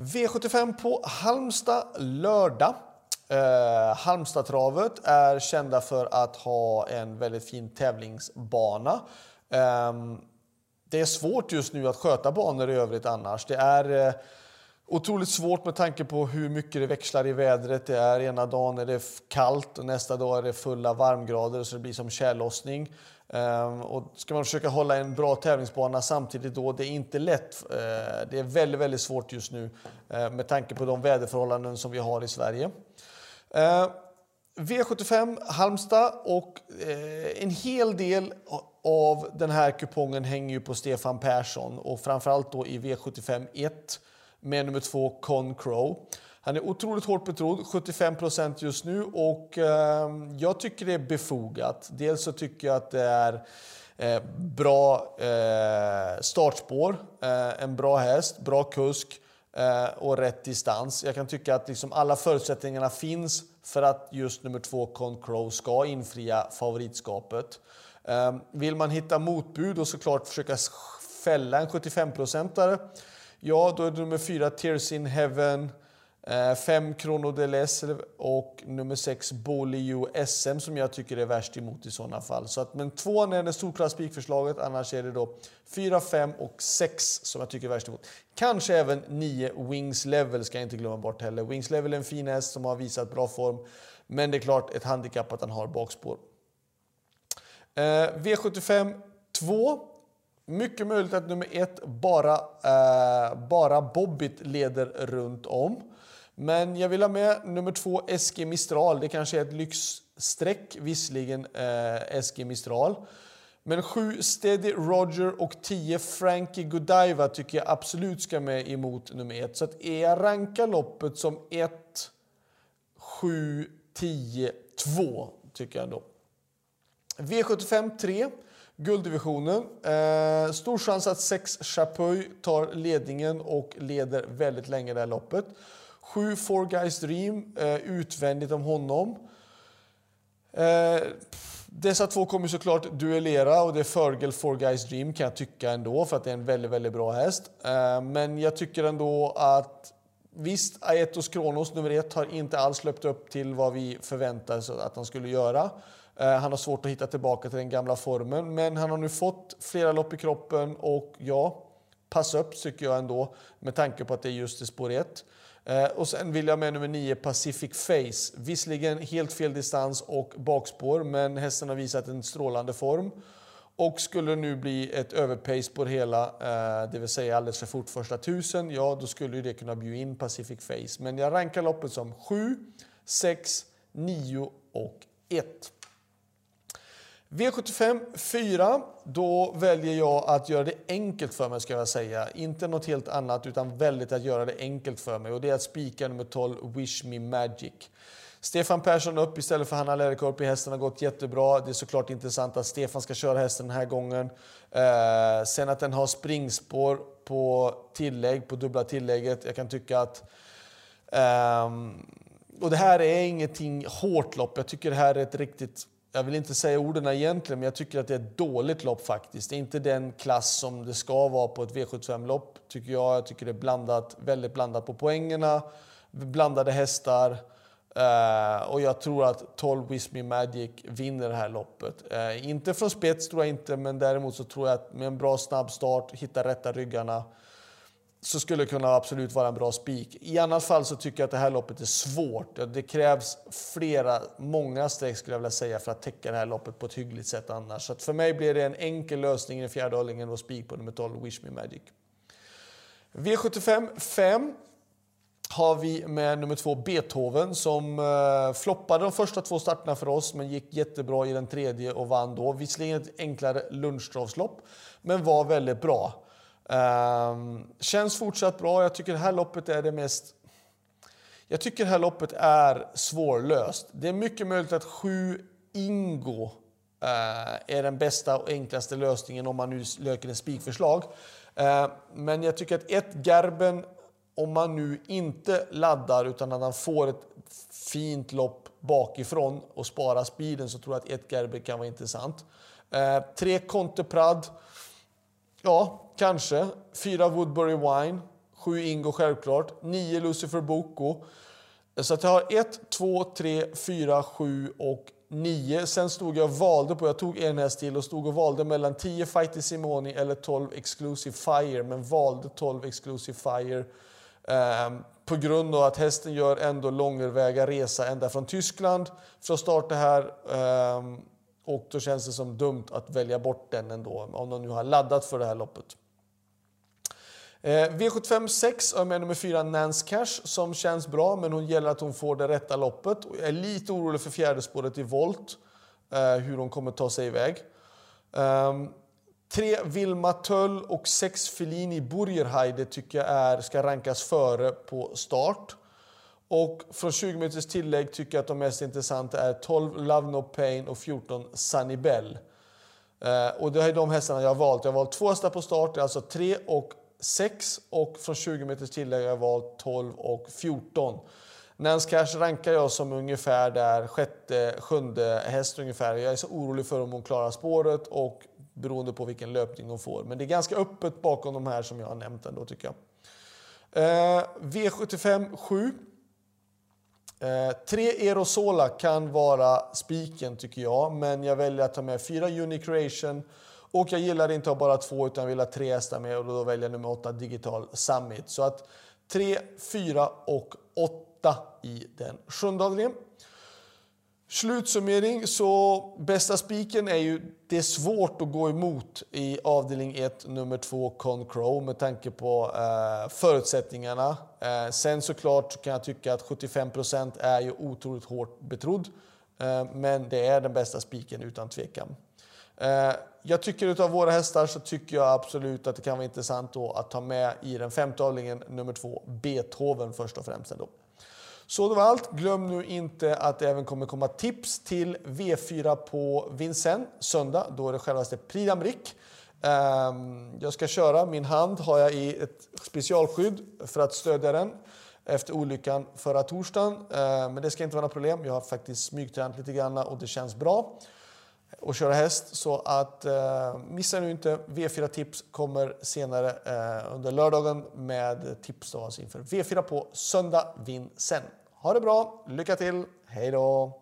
V75 på Halmstad lördag. Eh, Halmstadtravet är kända för att ha en väldigt fin tävlingsbana. Eh, det är svårt just nu att sköta banor i övrigt annars. Det är eh, otroligt svårt med tanke på hur mycket det växlar i vädret. Det är ena dagen är det kallt och nästa dag är det fulla varmgrader så det blir som tjällossning. Ehm, och ska man försöka hålla en bra tävlingsbana samtidigt då, det är inte lätt. Eh, det är väldigt, väldigt svårt just nu eh, med tanke på de väderförhållanden som vi har i Sverige. Ehm, V75 Halmstad och eh, en hel del av den här kupongen hänger ju på Stefan Persson och framförallt då i V75 1 med nummer två Con Crow. Han är otroligt hårt betrodd, 75 procent just nu och eh, jag tycker det är befogat. Dels så tycker jag att det är eh, bra eh, startspår, eh, en bra häst, bra kusk eh, och rätt distans. Jag kan tycka att liksom alla förutsättningarna finns för att just nummer två Con Crow ska infria favoritskapet. Ehm, vill man hitta motbud och såklart försöka fälla en 75-procentare Ja, då är det nummer fyra Tears in Heaven, eh, fem Chrono Deles och nummer sex Bolio SM som jag tycker är värst emot i sådana fall. Så att, men tvåan är det solklara spikförslaget, annars är det då fyra, fem och sex som jag tycker är värst emot. Kanske även nio Wings Level ska jag inte glömma bort heller. Wings Level är en fin häst som har visat bra form, men det är klart ett handikapp att han har bakspår. Eh, V75 2 mycket möjligt att nummer ett bara, eh, bara Bobbit leder runt om. Men jag vill ha med nummer två SG Mistral. Det kanske är ett lyxstreck, visserligen eh, SG Mistral. Men sju Steady Roger och 10 Frankie Godiva tycker jag absolut ska med emot nummer ett. Så att jag rankar loppet som 1, 7, 10, 2 tycker jag ändå. V75 3. Gulddivisionen. Eh, stor chans att 6 Chapuis tar ledningen och leder väldigt länge det här loppet. 7 Four Guys Dream, eh, utvändigt om honom. Eh, dessa två kommer såklart duellera och det är Fergel Four Guys Dream kan jag tycka ändå för att det är en väldigt, väldigt bra häst. Eh, men jag tycker ändå att Visst, Aetos Kronos nummer ett har inte alls löpt upp till vad vi förväntade oss att han skulle göra. Eh, han har svårt att hitta tillbaka till den gamla formen, men han har nu fått flera lopp i kroppen och ja, pass upp tycker jag ändå med tanke på att det är just i spår 1. Eh, och sen vill jag med nummer 9 Pacific Face. Visserligen helt fel distans och bakspår, men hästen har visat en strålande form. Och skulle det nu bli ett överpace på det hela, eh, det vill säga alldeles för fort första tusen, ja då skulle det kunna bjuda in Pacific Face. Men jag rankar loppet som 7, 6, 9 och 1. V75 4, då väljer jag att göra det enkelt för mig ska jag säga. Inte något helt annat utan väldigt att göra det enkelt för mig och det är att spika nummer 12 Wish Me Magic. Stefan Persson upp istället för Hanna Läderkorpi. Hästen har gått jättebra. Det är såklart intressant att Stefan ska köra hästen den här gången. Eh, sen att den har springspår på tillägg, på dubbla tillägget. Jag kan tycka att eh, och det här är ingenting hårt lopp. Jag tycker det här är ett riktigt jag vill inte säga orden egentligen, men jag tycker att det är ett dåligt lopp faktiskt. Det är inte den klass som det ska vara på ett V75-lopp, tycker jag. Jag tycker det är blandat, väldigt blandat på poängerna, blandade hästar. Uh, och jag tror att 12 Wish Me Magic vinner det här loppet. Uh, inte från spets tror jag inte, men däremot så tror jag att med en bra snabb start, hitta rätta ryggarna, så skulle det kunna absolut vara en bra spik. I annat fall så tycker jag att det här loppet är svårt. Det krävs flera, många streck skulle jag vilja säga för att täcka det här loppet på ett hyggligt sätt annars. Så för mig blir det en enkel lösning i den fjärde hållningen och spik på nummer 12, Wish Me Magic. V75 5 har vi med nummer två Beethoven som eh, floppade de första två starterna för oss men gick jättebra i den tredje och vann då. Visserligen ett enklare lunchtravslopp men var väldigt bra. Um, känns fortsatt bra. Jag tycker det här loppet är det mest... Jag tycker det här loppet är svårlöst. Det är mycket möjligt att sju Ingo eh, är den bästa och enklaste lösningen om man nu löker en spikförslag. Ehm, men jag tycker att ett Gerben, om man nu inte laddar utan att han får ett fint lopp bakifrån och sparar speeden så tror jag att ett Gerben kan vara intressant. Uh, tre Conte Prad. Ja, kanske. Fyra Woodbury Wine. Sju Ingo självklart, Nio Lucifer Boko. Så att jag har 1, 2, 3, 4, 7 och 9. Sen stod jag och valde på, jag tog en häst till och stod och valde mellan 10 Fighter Simoni eller 12 Exclusive Fire, men valde 12 Exclusive Fire Ehm, på grund av att hästen gör ändå långväga resa ända från Tyskland för att starta här. Ehm, och då känns det som dumt att välja bort den ändå, om de nu har laddat för det här loppet. Ehm, V75 6 är med nummer 4 Nance Cash som känns bra men hon gäller att hon får det rätta loppet. Jag är lite orolig för fjärde spåret i volt, hur hon kommer ta sig iväg. Um, tre Vilma Töll och sex Fellini Burgerheide tycker jag är, ska rankas före på start. Och från 20 minuters tillägg tycker jag att de mest intressanta är 12 Love No Pain och 14 Sunny Bell. Eh, och det är de hästarna jag har valt. Jag har valt två hästar på start, alltså 3 och 6 och från 20 meters tillägg har jag valt 12 och 14. Nance Cash rankar jag som ungefär där sjätte, sjunde häst ungefär. Jag är så orolig för om hon klarar spåret och beroende på vilken löpning de får. Men det är ganska öppet bakom de här som jag har nämnt ändå tycker jag. Eh, V75 7. Eh, tre Erosola kan vara spiken tycker jag, men jag väljer att ta med fyra Unicreation och jag gillar inte att ha bara två utan vill ha tre hästar med och då väljer jag nummer åtta Digital Summit. Så att tre, fyra och 8 i den sjunde avdelningen. Slutsummering så bästa spiken är ju det är svårt att gå emot i avdelning 1 nummer 2 Concrow med tanke på eh, förutsättningarna. Eh, sen såklart kan jag tycka att 75 procent är ju otroligt hårt betrodd. Eh, men det är den bästa spiken utan tvekan. Eh, jag tycker utav våra hästar så tycker jag absolut att det kan vara intressant att ta med i den femte avdelningen nummer 2, Beethoven först och främst. Ändå. Så det var allt. Glöm nu inte att det även kommer komma tips till V4 på Vincennes söndag. Då är det självaste Prix d'Amérique. Ehm, jag ska köra, min hand har jag i ett specialskydd för att stödja den efter olyckan förra torsdagen. Ehm, men det ska inte vara några problem. Jag har faktiskt smygtränat lite grann och det känns bra att köra häst. Så att ehm, missa nu inte. V4 Tips kommer senare eh, under lördagen med tips då, alltså inför V4 på söndag. Vinn sen. Ha det bra, lycka till, hej då!